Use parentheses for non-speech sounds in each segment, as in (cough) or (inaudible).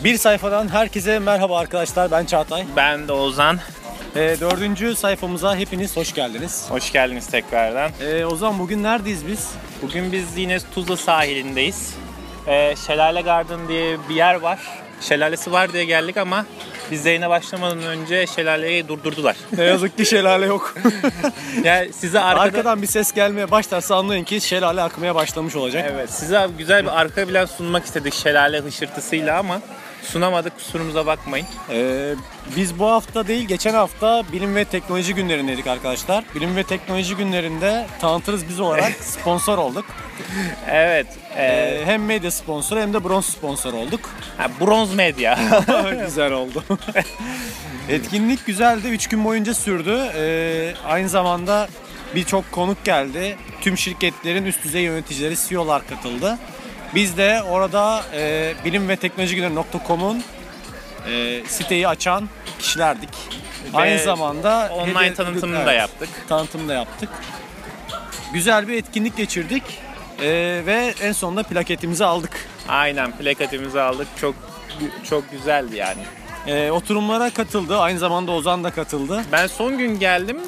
Bir sayfadan herkese merhaba arkadaşlar. Ben Çağatay. Ben de Ozan. Ee, dördüncü sayfamıza hepiniz hoş geldiniz. Hoş geldiniz tekrardan. Ee, Ozan bugün neredeyiz biz? Bugün biz yine Tuzla sahilindeyiz. Ee, Şelale Garden diye bir yer var. Şelalesi var diye geldik ama biz yayına başlamadan önce şelaleyi durdurdular. Ne yazık ki şelale yok. (laughs) yani size arkada... Arkadan bir ses gelmeye başlarsa anlayın ki şelale akmaya başlamış olacak. Evet size güzel bir arka plan sunmak istedik şelale hışırtısıyla ama sunamadık kusurumuza bakmayın. Ee, biz bu hafta değil geçen hafta bilim ve teknoloji günlerindeydik arkadaşlar. Bilim ve teknoloji günlerinde tanıtırız biz olarak (laughs) sponsor olduk. Evet. E, Ee, hem medya sponsoru hem de bronz sponsor olduk. ha, bronz medya. (laughs) güzel oldu. Etkinlik güzeldi. 3 gün boyunca sürdü. Ee, aynı zamanda birçok konuk geldi. Tüm şirketlerin üst düzey yöneticileri, CEO'lar katıldı. Biz de orada e, bilim ve teknolojigünleri.com'un e, siteyi açan kişilerdik. Aynı zamanda online hediye- tanıtımını evet, da yaptık. Tanıtımını da yaptık. Güzel bir etkinlik geçirdik. Ee, ve en sonunda plaketimizi aldık. Aynen plakatimizi aldık. Çok çok güzeldi yani. Ee, oturumlara katıldı. Aynı zamanda Ozan da katıldı. Ben son gün geldim.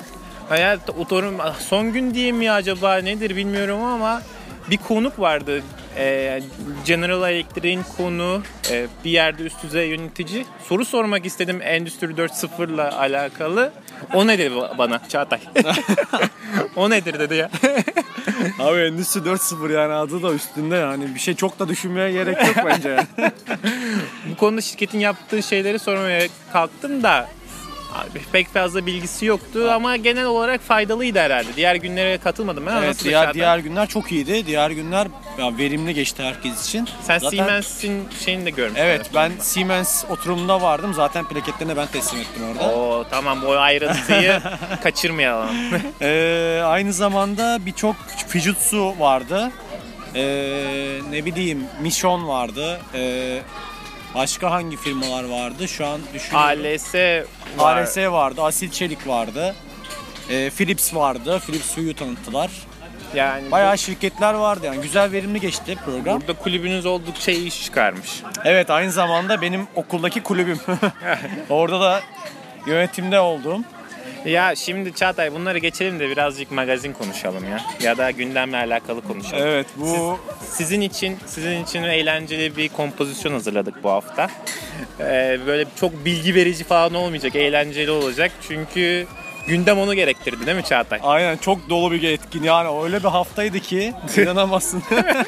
Hayat oturum son gün diye mi acaba nedir bilmiyorum ama bir konuk vardı. Ee, General Electric'in konu e, bir yerde üst düzey yönetici. Soru sormak istedim Endüstri 4.0 ile alakalı. O ne dedi bana Çağatay? (laughs) o nedir dedi ya. (laughs) Abi Endüstri 4.0 yani adı da üstünde yani bir şey çok da düşünmeye gerek yok bence. (laughs) Bu konuda şirketin yaptığı şeyleri sormaya kalktım da pek fazla bilgisi yoktu ama genel olarak faydalıydı herhalde. Diğer günlere katılmadım ben ama evet nasıl diğer diğer günler çok iyiydi. Diğer günler ya, verimli geçti herkes için. Sen Zaten- Siemens'in şeyini de görmüşsün. Evet ben Siemens oturumunda vardım. Zaten plaketlerini ben teslim ettim orada. Oo tamam o ayrıntıyı (laughs) kaçırmayalım. (laughs) Ee, aynı zamanda birçok Fujitsu vardı. Ee, ne bileyim Mission vardı. Ee, başka hangi firmalar vardı? Şu an düşünüyorum. ALS var. ALS vardı, Asil Çelik vardı. Ee, Philips vardı. Philips suyu tanıttılar. Yani Bayağı şirketler vardı yani. Güzel verimli geçti program. burada kulübünüz oldukça iyi iş çıkarmış. Evet aynı zamanda benim okuldaki kulübüm. (laughs) (laughs) Orada da yönetimde olduğum. Ya şimdi Çağatay bunları geçelim de birazcık magazin konuşalım ya. Ya da gündemle alakalı konuşalım. Evet bu Sizin için sizin için eğlenceli bir kompozisyon hazırladık bu hafta. Ee, böyle çok bilgi verici falan olmayacak, eğlenceli olacak. Çünkü gündem onu gerektirdi değil mi Çağatay? aynen çok dolu bir etkin yani öyle bir haftaydı ki (laughs) inanamazsın.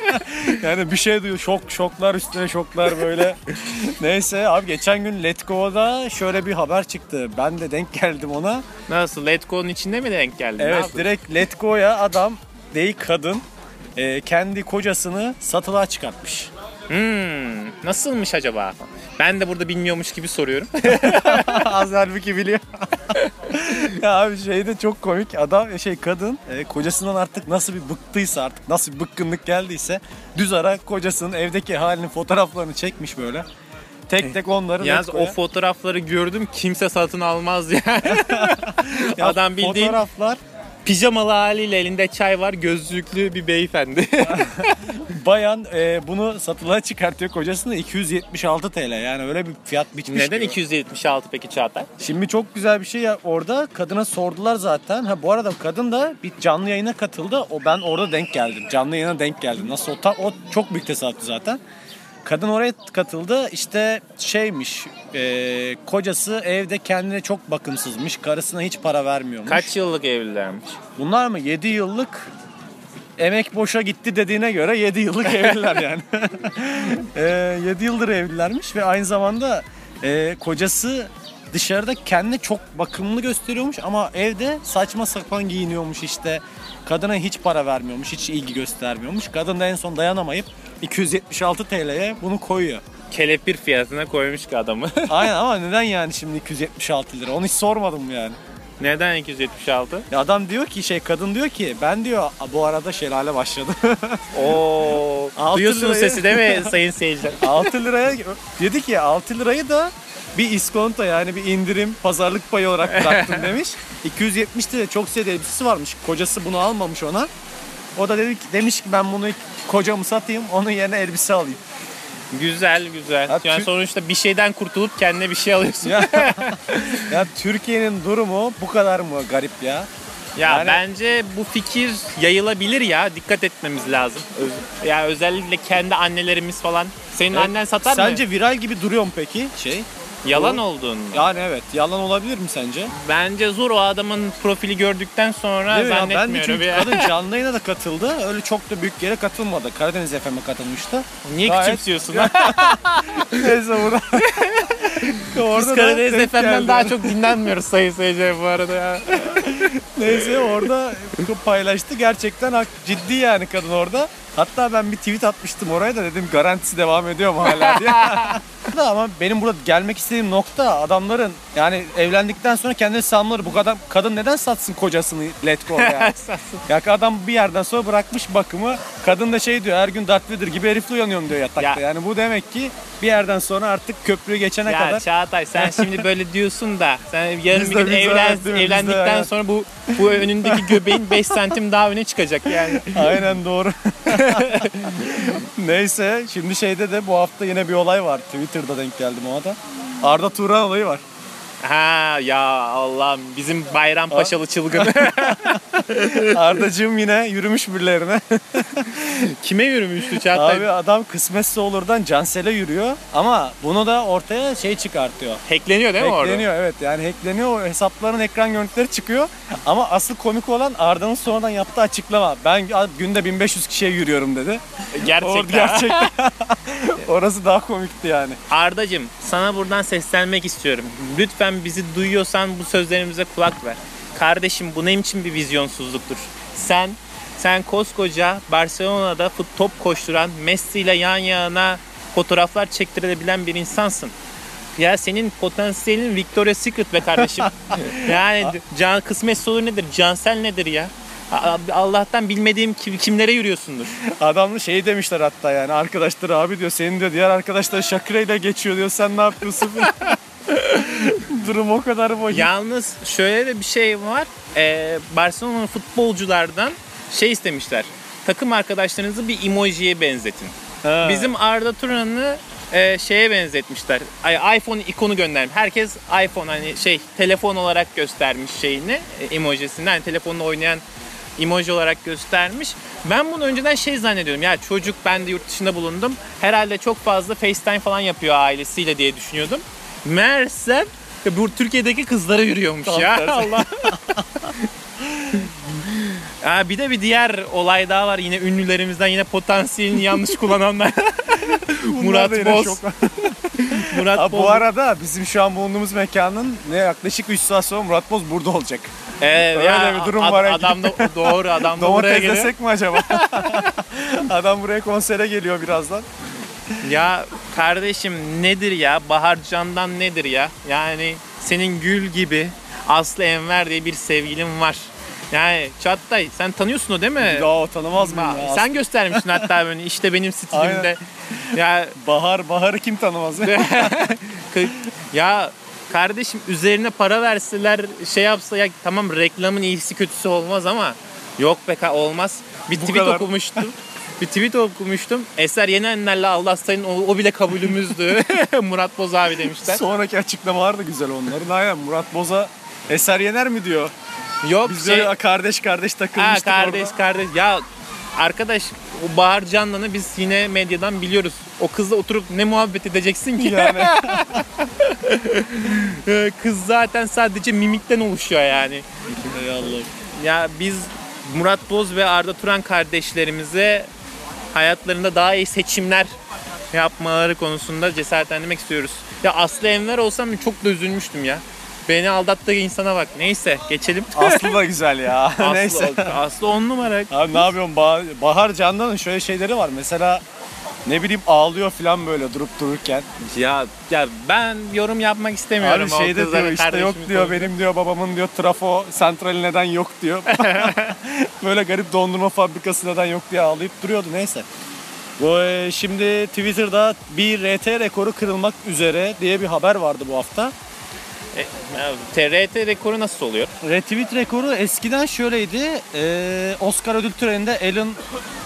(laughs) yani bir şey duyuyor şok şoklar üstüne şoklar böyle. (laughs) Neyse abi geçen gün Let Go'da şöyle bir haber çıktı. Ben de denk geldim ona. Nasıl? Let Go'nun içinde mi denk geldin? Evet direkt Let Go'ya adam değil kadın e, kendi kocasını satılığa çıkartmış. Hmm, nasılmış acaba? Ben de burada bilmiyormuş gibi soruyorum. Az halbuki biliyor. (laughs) ya abi şey de çok komik. Adam şey kadın e, kocasından artık nasıl bir bıktıysa artık nasıl bir bıkkınlık geldiyse düz ara kocasının evdeki halini fotoğraflarını çekmiş böyle. Tek tek onları Yalnız o fotoğrafları gördüm kimse satın almaz yani. (laughs) Ya adam bildiğin fotoğraflar pijamalı haliyle elinde çay var gözlüklü bir beyefendi. (laughs) bayan e, bunu satılığa çıkartıyor kocasına 276 TL yani öyle bir fiyat biçmiş Neden ki. 276 peki Çağatay? Şimdi çok güzel bir şey ya orada kadına sordular zaten. Ha bu arada kadın da bir canlı yayına katıldı. O ben orada denk geldim. Canlı yayına denk geldim. Nasıl o, ta- o çok büyük tesadüf zaten. Kadın oraya katıldı. İşte şeymiş. e, kocası evde kendine çok bakımsızmış. Karısına hiç para vermiyormuş. Kaç yıllık evlilermiş? Bunlar mı? 7 yıllık emek boşa gitti dediğine göre 7 yıllık evliler (laughs) yani. (laughs) e, 7 yıldır evlilermiş ve aynı zamanda e, kocası dışarıda kendine çok bakımlı gösteriyormuş ama evde saçma sapan giyiniyormuş işte. Kadına hiç para vermiyormuş, hiç ilgi göstermiyormuş. Kadın da en son dayanamayıp 276 TL'ye bunu koyuyor. Kelepir fiyatına koymuş ki adamı. (laughs) Aynen ama (laughs) neden yani şimdi 276 lira? Onu hiç sormadım yani. Neden 276? Ya adam diyor ki şey kadın diyor ki ben diyor bu arada şelale başladı. (laughs) Oo, duyuyorsunuz lirayı- sesi değil mi sayın seyirciler? 6 liraya dedi ki 6 lirayı da bir iskonto yani bir indirim pazarlık payı olarak bıraktım demiş. 270 lira çok sayıda elbisesi varmış. Kocası bunu almamış ona. O da dedi ki, demiş ki ben bunu kocamı satayım onun yerine elbise alayım. Güzel güzel. Ha, yani Tü- sonuçta bir şeyden kurtulup kendine bir şey alıyorsun. ya, (laughs) ya Türkiye'nin durumu bu kadar mı garip ya? Ya Yani- bence bu fikir yayılabilir ya. Dikkat etmemiz lazım. Öz- ya özellikle kendi annelerimiz falan. Senin annen satar Sence mı? viral gibi duruyor mu peki şey? Yalan olduğunu. Yani evet yalan olabilir mi sence? Bence zor o adamın profili gördükten sonra Değil mi ya? Ben de çünkü ya. kadın (laughs) canlı yayına da katıldı. Öyle çok da büyük yere katılmadı. Karadeniz FM'e katılmıştı. Niye Gayet- küçümsüyorsun? (laughs) Neyse burada. Biz Karadeniz FM'den daha çok dinlenmiyoruz sayın seyirciler bu arada ya. Neyse orada paylaştı. Gerçekten ciddi yani kadın orada. Hatta ben bir tweet atmıştım oraya da dedim garantisi devam ediyor mu hala diye. (laughs) Ama benim burada gelmek istediğim nokta adamların yani evlendikten sonra kendini savunmaları bu kadar kadın neden satsın kocasını let go yani. ya (laughs) adam bir yerden sonra bırakmış bakımı. Kadın da şey diyor her gün Darth Vader gibi herifle uyanıyorum diyor yatakta. Ya. Yani bu demek ki bir yerden sonra artık köprüyü geçene Ya kadar Çağatay sen (laughs) şimdi böyle diyorsun da sen yarın Biz bir gün de evlen, de evlendikten sonra bu bu önündeki göbeğin 5 santim daha öne çıkacak yani. Aynen doğru. (laughs) Neyse şimdi şeyde de bu hafta yine bir olay var. Twitter'da denk geldim ona da. Arda Turan olayı var. Ha ya Allah'ım bizim Bayrampaşalı çılgın. (laughs) (laughs) Ardacığım yine yürümüş birilerine. (laughs) Kime yürümüştü Çağatay? Abi adam kısmetse olurdan Cansel'e yürüyor. Ama bunu da ortaya şey çıkartıyor. Hackleniyor değil mi orada? Hackleniyor evet yani hackleniyor hesapların ekran görüntüleri çıkıyor. Ama asıl komik olan Arda'nın sonradan yaptığı açıklama. Ben günde 1500 kişiye yürüyorum dedi. Gerçekten. Orada gerçekten. (laughs) Orası daha komikti yani. Ardacım sana buradan seslenmek istiyorum. Lütfen bizi duyuyorsan bu sözlerimize kulak ver. Kardeşim bu ne için bir vizyonsuzluktur? Sen sen koskoca Barcelona'da fut top koşturan Messi ile yan yana fotoğraflar çektirebilen bir insansın. Ya senin potansiyelin Victoria's Secret be kardeşim. (laughs) yani can kısmetse olur nedir? Cansel nedir ya? Allah'tan bilmediğim kim- kimlere yürüyorsundur. Adamlı şey demişler hatta yani arkadaşlar abi diyor senin diyor diğer arkadaşlar Shakira ile geçiyor diyor sen ne yapıyorsun? (laughs) (laughs) Durum o kadar boş. Yalnız şöyle de bir şey var. Ee, Barcelona futbolculardan şey istemişler. Takım arkadaşlarınızı bir emojiye benzetin. Ha. Bizim Arda Turan'ı e, şeye benzetmişler. Ay, iPhone ikonu göndermiş. Herkes iPhone hani şey telefon olarak göstermiş şeyini, e, emojisini. Hani telefonla oynayan emoji olarak göstermiş. Ben bunu önceden şey zannediyorum. Ya çocuk ben de yurt dışında bulundum. Herhalde çok fazla FaceTime falan yapıyor ailesiyle diye düşünüyordum. Meğersem bu Türkiye'deki kızlara yürüyormuş Tam ya. tersi. Allah. (laughs) Ha, bir de bir diğer olay daha var. Yine ünlülerimizden yine potansiyelini yanlış kullananlar. (laughs) Bunlar Murat da yine Boz. şok. (laughs) Murat Ha, Boz. bu arada bizim şu an bulunduğumuz mekanın ne yaklaşık 3 saat sonra Murat Boz burada olacak. Öyle ya, bir durum ad- var. Adam da doğru adam da buraya Domates geliyor. desek mi acaba? Adam buraya konsere geliyor birazdan. Ya kardeşim nedir ya? Bahar Can'dan nedir ya? Yani senin gül gibi Aslı Enver diye bir sevgilin var. Yani Çattay sen tanıyorsun o değil mi? O tanımaz mıyım ya? Sen göstermiştin hatta böyle işte benim stilimde. ya Bahar, Bahar'ı kim tanımaz? (laughs) Ya kardeşim üzerine para verseler şey yapsa ya tamam reklamın iyisi kötüsü olmaz ama yok be olmaz. Bir Bu tweet kadar. okumuştum. Bir tweet okumuştum. Eser Yenenler'le Allah sayın o, o bile kabulümüzdü. (laughs) Murat Boz abi demişler. Sonraki açıklamalar da güzel onların. Aynen Murat Boz'a eser yener mi diyor. Yok Biz şey, kardeş kardeş ha, takılmıştık kardeş orada. kardeş. Ya arkadaş o Bahar Canlan'ı biz yine medyadan biliyoruz. O kızla oturup ne muhabbet edeceksin ki? Yani (laughs) Ee, Kız zaten sadece mimikten oluşuyor yani. Ey Allah'ım. Ya biz Murat Boz ve Arda Turan kardeşlerimize hayatlarında daha iyi seçimler yapmaları konusunda cesaretlendirmek istiyoruz. Ya Aslı Enver olsam çok da üzülmüştüm ya. Beni aldattığı insana bak. Neyse geçelim. Aslı da (laughs) güzel ya. Aslı, (laughs) Neyse. Aslı on numara. Abi ne yapıyorsun? Bah- Bahar Candan'ın şöyle şeyleri var. Mesela ne bileyim ağlıyor falan böyle durup dururken. Ya ya ben yorum yapmak istemiyorum. Abi o şeyde kızların diyor işte yok diyor konusunda. benim diyor babamın diyor trafo santrali neden yok diyor. (laughs) böyle garip dondurma fabrikası neden yok diye ağlayıp duruyordu neyse. Bu e, şimdi Twitter'da bir RT rekoru kırılmak üzere diye bir haber vardı bu hafta. E, TRT rekoru nasıl oluyor? Retweet rekoru eskiden şöyleydi. Ee, Oscar ödül töreninde Ellen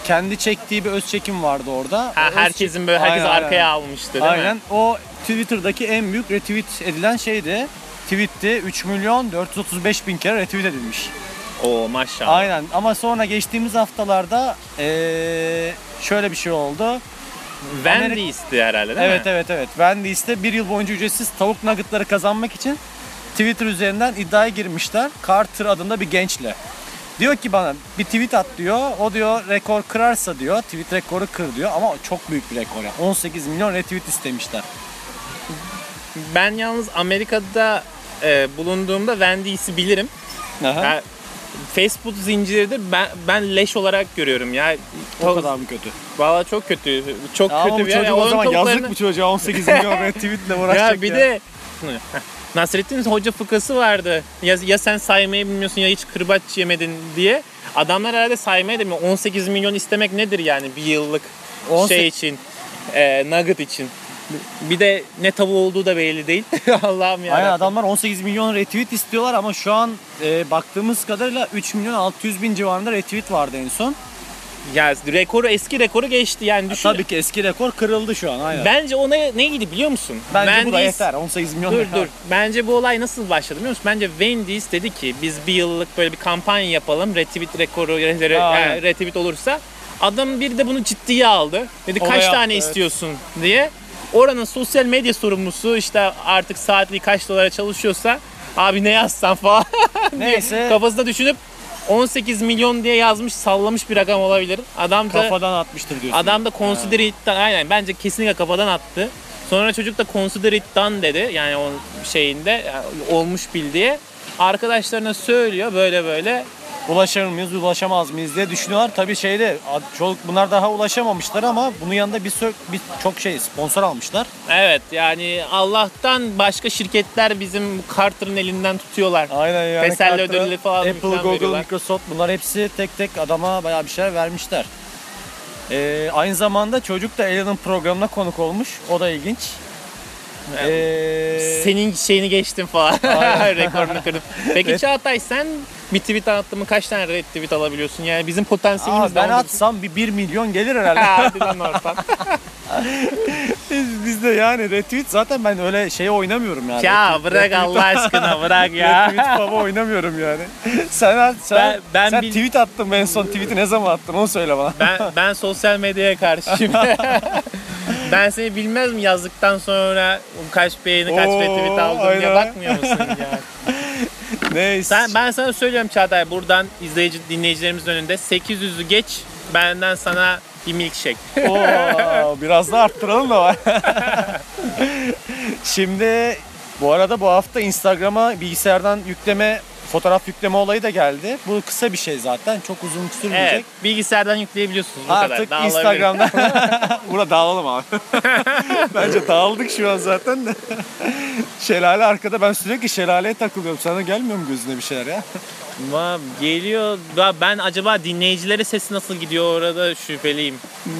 kendi çektiği bir öz çekim vardı orada. Ha, O öz herkesin böyle herkes Aynen, arkaya aynen. almıştı değil mi? Aynen. O Twitter'daki en büyük retweet edilen şeydi. Tweetti 3 milyon 435 bin kere retweet edilmiş. Oo maşallah. Aynen ama sonra geçtiğimiz haftalarda ee, şöyle bir şey oldu. Wendy's'ti herhalde değil evet mi? evet evet. Wendy's'te bir yıl boyunca ücretsiz tavuk nuggetları kazanmak için Twitter üzerinden iddiaya girmişler. Carter adında bir gençle. Diyor ki bana bir tweet at diyor. O diyor rekor kırarsa diyor. Tweet rekoru kır diyor ama çok büyük bir rekor. Yani. 18 milyon retweet istemişler. Ben yalnız Amerika'da e, bulunduğumda Wendy's'i bilirim. Aha. Ya, fast food zinciridir ben, ben leş olarak görüyorum ya. o kadar mı kötü? Valla çok kötü. Çok Ya kötü bir yer. çocuk o zaman tavuklarını- yazık bu çocuğa 18 milyon retweetle uğraşacak Ya bir de Heh. Nasrettin Hoca fıkrası vardı. Ya, ya sen saymayı bilmiyorsun ya hiç kırbaç yemedin diye. Adamlar herhalde saymayı da bilmiyor. 18 milyon istemek nedir yani bir yıllık 18 şey için, e, nugget için. Bir de ne tavuğu olduğu da belli değil. (laughs) Allah'ım ya. Aynen adamlar 18 milyon retweet istiyorlar ama şu an e, baktığımız kadarıyla 3 milyon 600 bin civarında retweet vardı en son. Ya rekoru eski rekoru geçti yani düşün. Tabii ki eski rekor kırıldı şu an aynen. Bence ona neydi biliyor musun? Bence bu da Wendy's- yeter 18 milyon Dur yeter. dur. Bence bu olay nasıl başladı biliyor musun? Bence Wendy's dedi ki biz bir yıllık böyle bir kampanya yapalım. Retweet rekoru re- re- Aynen. yani retweet olursa. Adam bir de bunu ciddiye aldı. Dedi O da kaç yaptı, tane evet. istiyorsun diye. Oranın sosyal medya sorumlusu işte artık saatli kaç dolara çalışıyorsa abi ne yazsan (laughs) falan Neyse. kafasında düşünüp 18 milyon diye yazmış sallamış bir rakam olabilir. Adam da Kafadan atmıştır diyorsun. Adam da consider it'ten aynen bence kesinlikle kafadan attı. Sonra çocuk da consider it done dedi. Yani o şeyinde yani olmuş bil diye. Arkadaşlarına söylüyor böyle böyle. Ulaşır mıyız, ulaşamaz mıyız diye düşünüyorlar. Tabii şeyde çok bunlar daha ulaşamamışlar ama bunun yanında bir, sö- bir çok şey sponsor almışlar. Evet yani Allah'tan başka şirketler bizim Carter'ın elinden tutuyorlar. Aynen yani. Teselli Carter'a, ödülleri falan Apple, filan Google, veriyorlar. Microsoft bunlar hepsi tek tek adama bayağı bir şeyler vermişler. Ee, aynı zamanda çocuk da Elon'un programına konuk olmuş. O da ilginç. Ee, Senin şeyini geçtim falan. (laughs) (laughs) Rekorunu kırdım. Peki Çağatay sen bir tweet attın mı kaç tane retweet alabiliyorsun? Yani bizim Aa, potansiyelimiz ben de atsam bir 1 milyon gelir (laughs) herhalde. Biz, biz de yani retweet zaten ben öyle şey oynamıyorum yani. Ya Retweet- bırak retweet- Allah aşkına bırak ya. Retweet baba oynamıyorum yani. Sen sen, Ben- ben sen bil- tweet attın en son tweet'i ne zaman attın onu söyle bana. Ben ben sosyal medyaya karşıyım. Ben seni bilmez mi yazdıktan sonra kaç beğeni, kaç retweet diye aynen. bakmıyor musun ya? (laughs) Neyse. Sen, ben sana söylüyorum Çağatay buradan izleyici dinleyicilerimizin önünde 800'ü geç benden sana bir milkshake. (laughs) Oo, biraz da arttıralım da var. (laughs) Şimdi bu arada bu hafta Instagram'a bilgisayardan yükleme fotoğraf yükleme olayı da geldi. Bu kısa bir şey zaten. Çok uzun sürmeyecek. evet, bilgisayardan yükleyebiliyorsunuz bu kadar. Artık Dağılabilir. Instagram'da (laughs) Burada dağılalım abi. (laughs) Bence dağıldık şu an zaten de. Şelale arkada ben sürekli şelaleye takılıyorum. Sana gelmiyor mu gözüne bir şeyler ya? Ama geliyor. Ben acaba dinleyicilere sesi nasıl gidiyor orada şüpheliyim.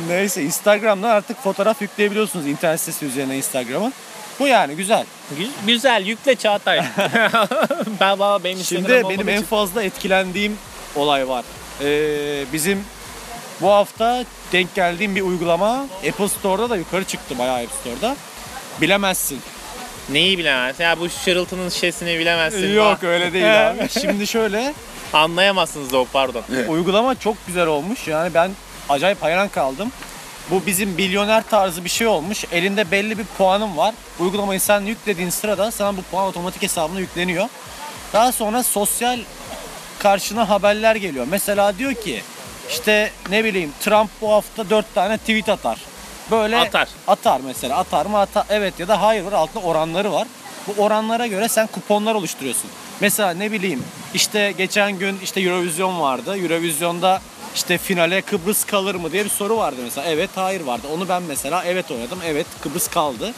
Neyse Instagram'dan artık fotoğraf yükleyebiliyorsunuz internet sitesi üzerine Instagram'a. Bu yani güzel. Gü- Güzel yükle Çağatay. (laughs) ben baba benim Şimdi benim olmadığı en için- fazla etkilendiğim olay var. Ee, bizim bu hafta denk geldiğim bir uygulama Apple Store'da da yukarı çıktı bayağı App Store'da. Bilemezsin. Neyi bilemezsin? Ya bu şırıltının şişesini bilemezsin. Yok öyle değil abi. (laughs) Şimdi şöyle Anlayamazsınız o pardon. uygulama çok güzel olmuş. Yani ben acayip hayran kaldım. Bu bizim milyoner tarzı bir şey olmuş. Elinde belli bir puanın var. Uygulamayı sen yüklediğin sırada sana bu puan otomatik hesabına yükleniyor. Daha sonra sosyal karşına haberler geliyor. Mesela diyor ki işte ne bileyim Trump bu hafta 4 tane tweet atar. Böyle Atar. Atar mesela. Atar mı atar? Evet ya da hayır var. Altında oranları var. Bu oranlara göre sen kuponlar oluşturuyorsun. Mesela ne bileyim işte geçen gün işte Eurovision vardı. Eurovision'da işte finale Kıbrıs kalır mı diye bir soru vardı mesela. Evet hayır vardı. Onu ben mesela evet oynadım. Evet Kıbrıs kaldı.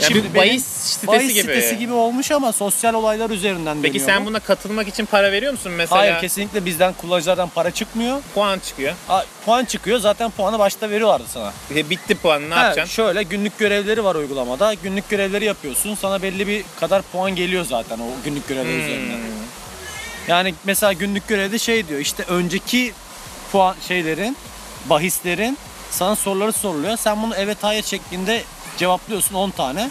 Yani Şimdi bir bahis sitesi bahis gibi. sitesi gibi olmuş ama sosyal olaylar üzerinden Peki sen bu. buna katılmak için para veriyor musun mesela? Hayır kesinlikle bizden kullanıcılardan para çıkmıyor. Puan çıkıyor. A- puan çıkıyor zaten puanı başta veriyorlardı sana. E, Bitti puan ne Ha, yapacaksın? Şöyle günlük görevleri var uygulamada. Günlük görevleri yapıyorsun. Sana belli bir kadar puan geliyor zaten o günlük görevler Hmm. üzerinden. Yani mesela günlük görevde şey diyor işte önceki puan şeylerin, bahislerin sana soruları soruluyor. Sen bunu evet hayır şeklinde cevaplıyorsun 10 tane.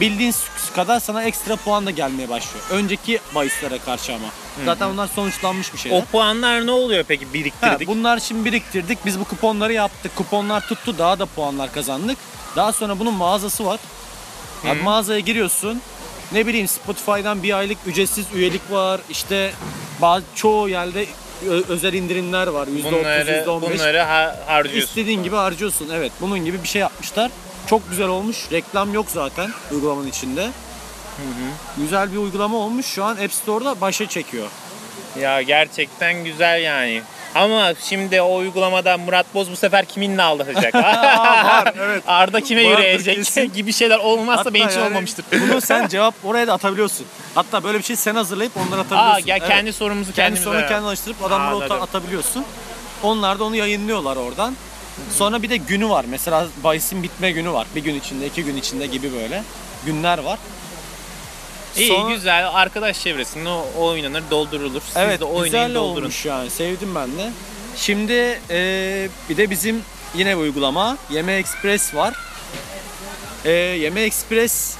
Bildiğin kadar sana ekstra puan da gelmeye başlıyor. Önceki bahislere karşı ama. Zaten bunlar sonuçlanmış bir şeyler. O puanlar ne oluyor peki Ha, biriktirdik? bunlar şimdi biriktirdik. Biz bu kuponları yaptık. Kuponlar tuttu. Daha da puanlar kazandık. Daha sonra bunun mağazası var. Abi mağazaya giriyorsun. Ne bileyim Spotify'dan bir aylık ücretsiz üyelik var. İşte bazı çoğu yerde özel indirimler var. %30, bunları, %15. bunları ha- harcıyorsun. İstediğin gibi harcıyorsun. Evet. Bunun gibi bir şey yapmışlar. Çok güzel olmuş. Reklam yok zaten uygulamanın içinde. Güzel bir uygulama olmuş. Şu an App Store'da başa çekiyor. Ya gerçekten güzel yani. Ama şimdi o uygulamada Murat Boz bu sefer kiminle aldatacak? (laughs) var, evet. Arda kime Vardır yürüyecek kesin. (laughs) gibi şeyler olmazsa Hatta için yani olmamıştır. Bunu (laughs) sen cevap oraya da atabiliyorsun. Hatta böyle bir şey sen hazırlayıp onları atabiliyorsun. Aa ya Evet. kendi sorumuzu kendi sorunu kendin alıştırıp adamlara ota- atabiliyorsun. Onlar da onu yayınlıyorlar oradan. Sonra bir de günü var. Mesela bahisin bitme günü var. Bir gün içinde, iki gün içinde gibi böyle günler var. İyi Sonra- güzel arkadaş çevresinde o, oynanır doldurulur. Siz evet de oynayın güzel doldurun. olmuş yani. Sevdim ben de. Şimdi eee, bir de bizim yine bir uygulama Yeme Express var. Eee Yeme Express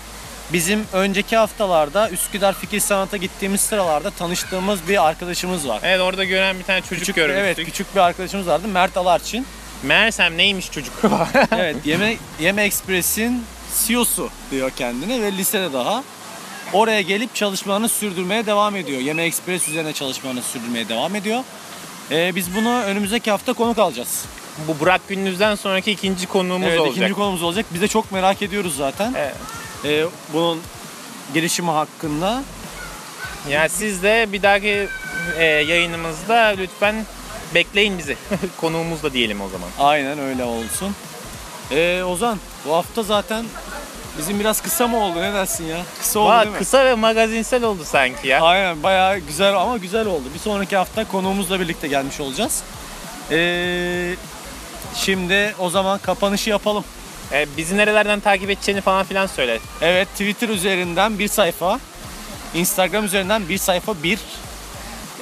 bizim önceki haftalarda Üsküdar Fikir Sanat'a gittiğimiz sıralarda tanıştığımız bir arkadaşımız var. Evet orada gören bir tane çocuk Küçük, görmüştük. evet küçük bir arkadaşımız vardı Mert Alarçın. Meğersem neymiş çocuk? (laughs) evet Yeme, Yeme Express'in CEO'su diyor kendine ve lisede daha. Oraya gelip çalışmalarını sürdürmeye devam ediyor. Yeme Express üzerine çalışmalarını sürdürmeye devam ediyor. Ee, biz bunu önümüzdeki hafta konuk alacağız. Bu Burak Gündüz'den sonraki ikinci konuğumuz evet, olacak. ikinci konumuz olacak. Biz de çok merak ediyoruz zaten. Evet. Ee, bunun girişimi hakkında. Ya siz de bir dahaki e, yayınımızda lütfen bekleyin bizi. (laughs) Konuğumuz da diyelim o zaman. Aynen öyle olsun. Ee, Ozan bu hafta zaten bizim biraz kısa mı oldu ne dersin ya? Kısa oldu Valla değil mi? kısa ve magazinsel oldu sanki ya. Aynen bayağı güzel ama güzel oldu. Bir sonraki hafta konuğumuzla birlikte gelmiş olacağız. Ee, şimdi o zaman kapanışı yapalım. E, bizi nerelerden takip edeceğini falan filan söyle. Evet Twitter üzerinden bir sayfa. Instagram üzerinden bir sayfa bir.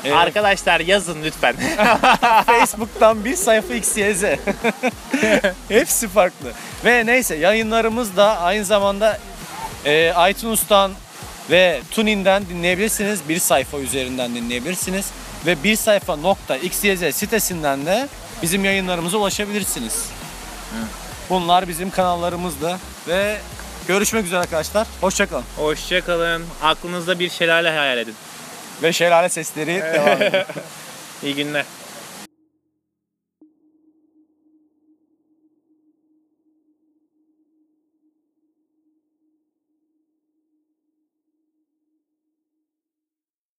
Ee, Arkadaşlar yazın lütfen. (laughs) Facebook'tan bir sayfa XYZ. (laughs) Hepsi farklı. Ve neyse yayınlarımız da aynı zamanda e, iTunes'tan ve TuneIn'den dinleyebilirsiniz. Bir sayfa üzerinden dinleyebilirsiniz. Ve bir sayfa nokta XYZ sitesinden de bizim yayınlarımıza ulaşabilirsiniz. Bunlar bizim kanallarımızda ve görüşmek üzere arkadaşlar. Hoşçakalın. Hoşçakalın. Aklınızda bir şelale hayal edin. Ve şelale sesleri devam ediyor. İyi günler.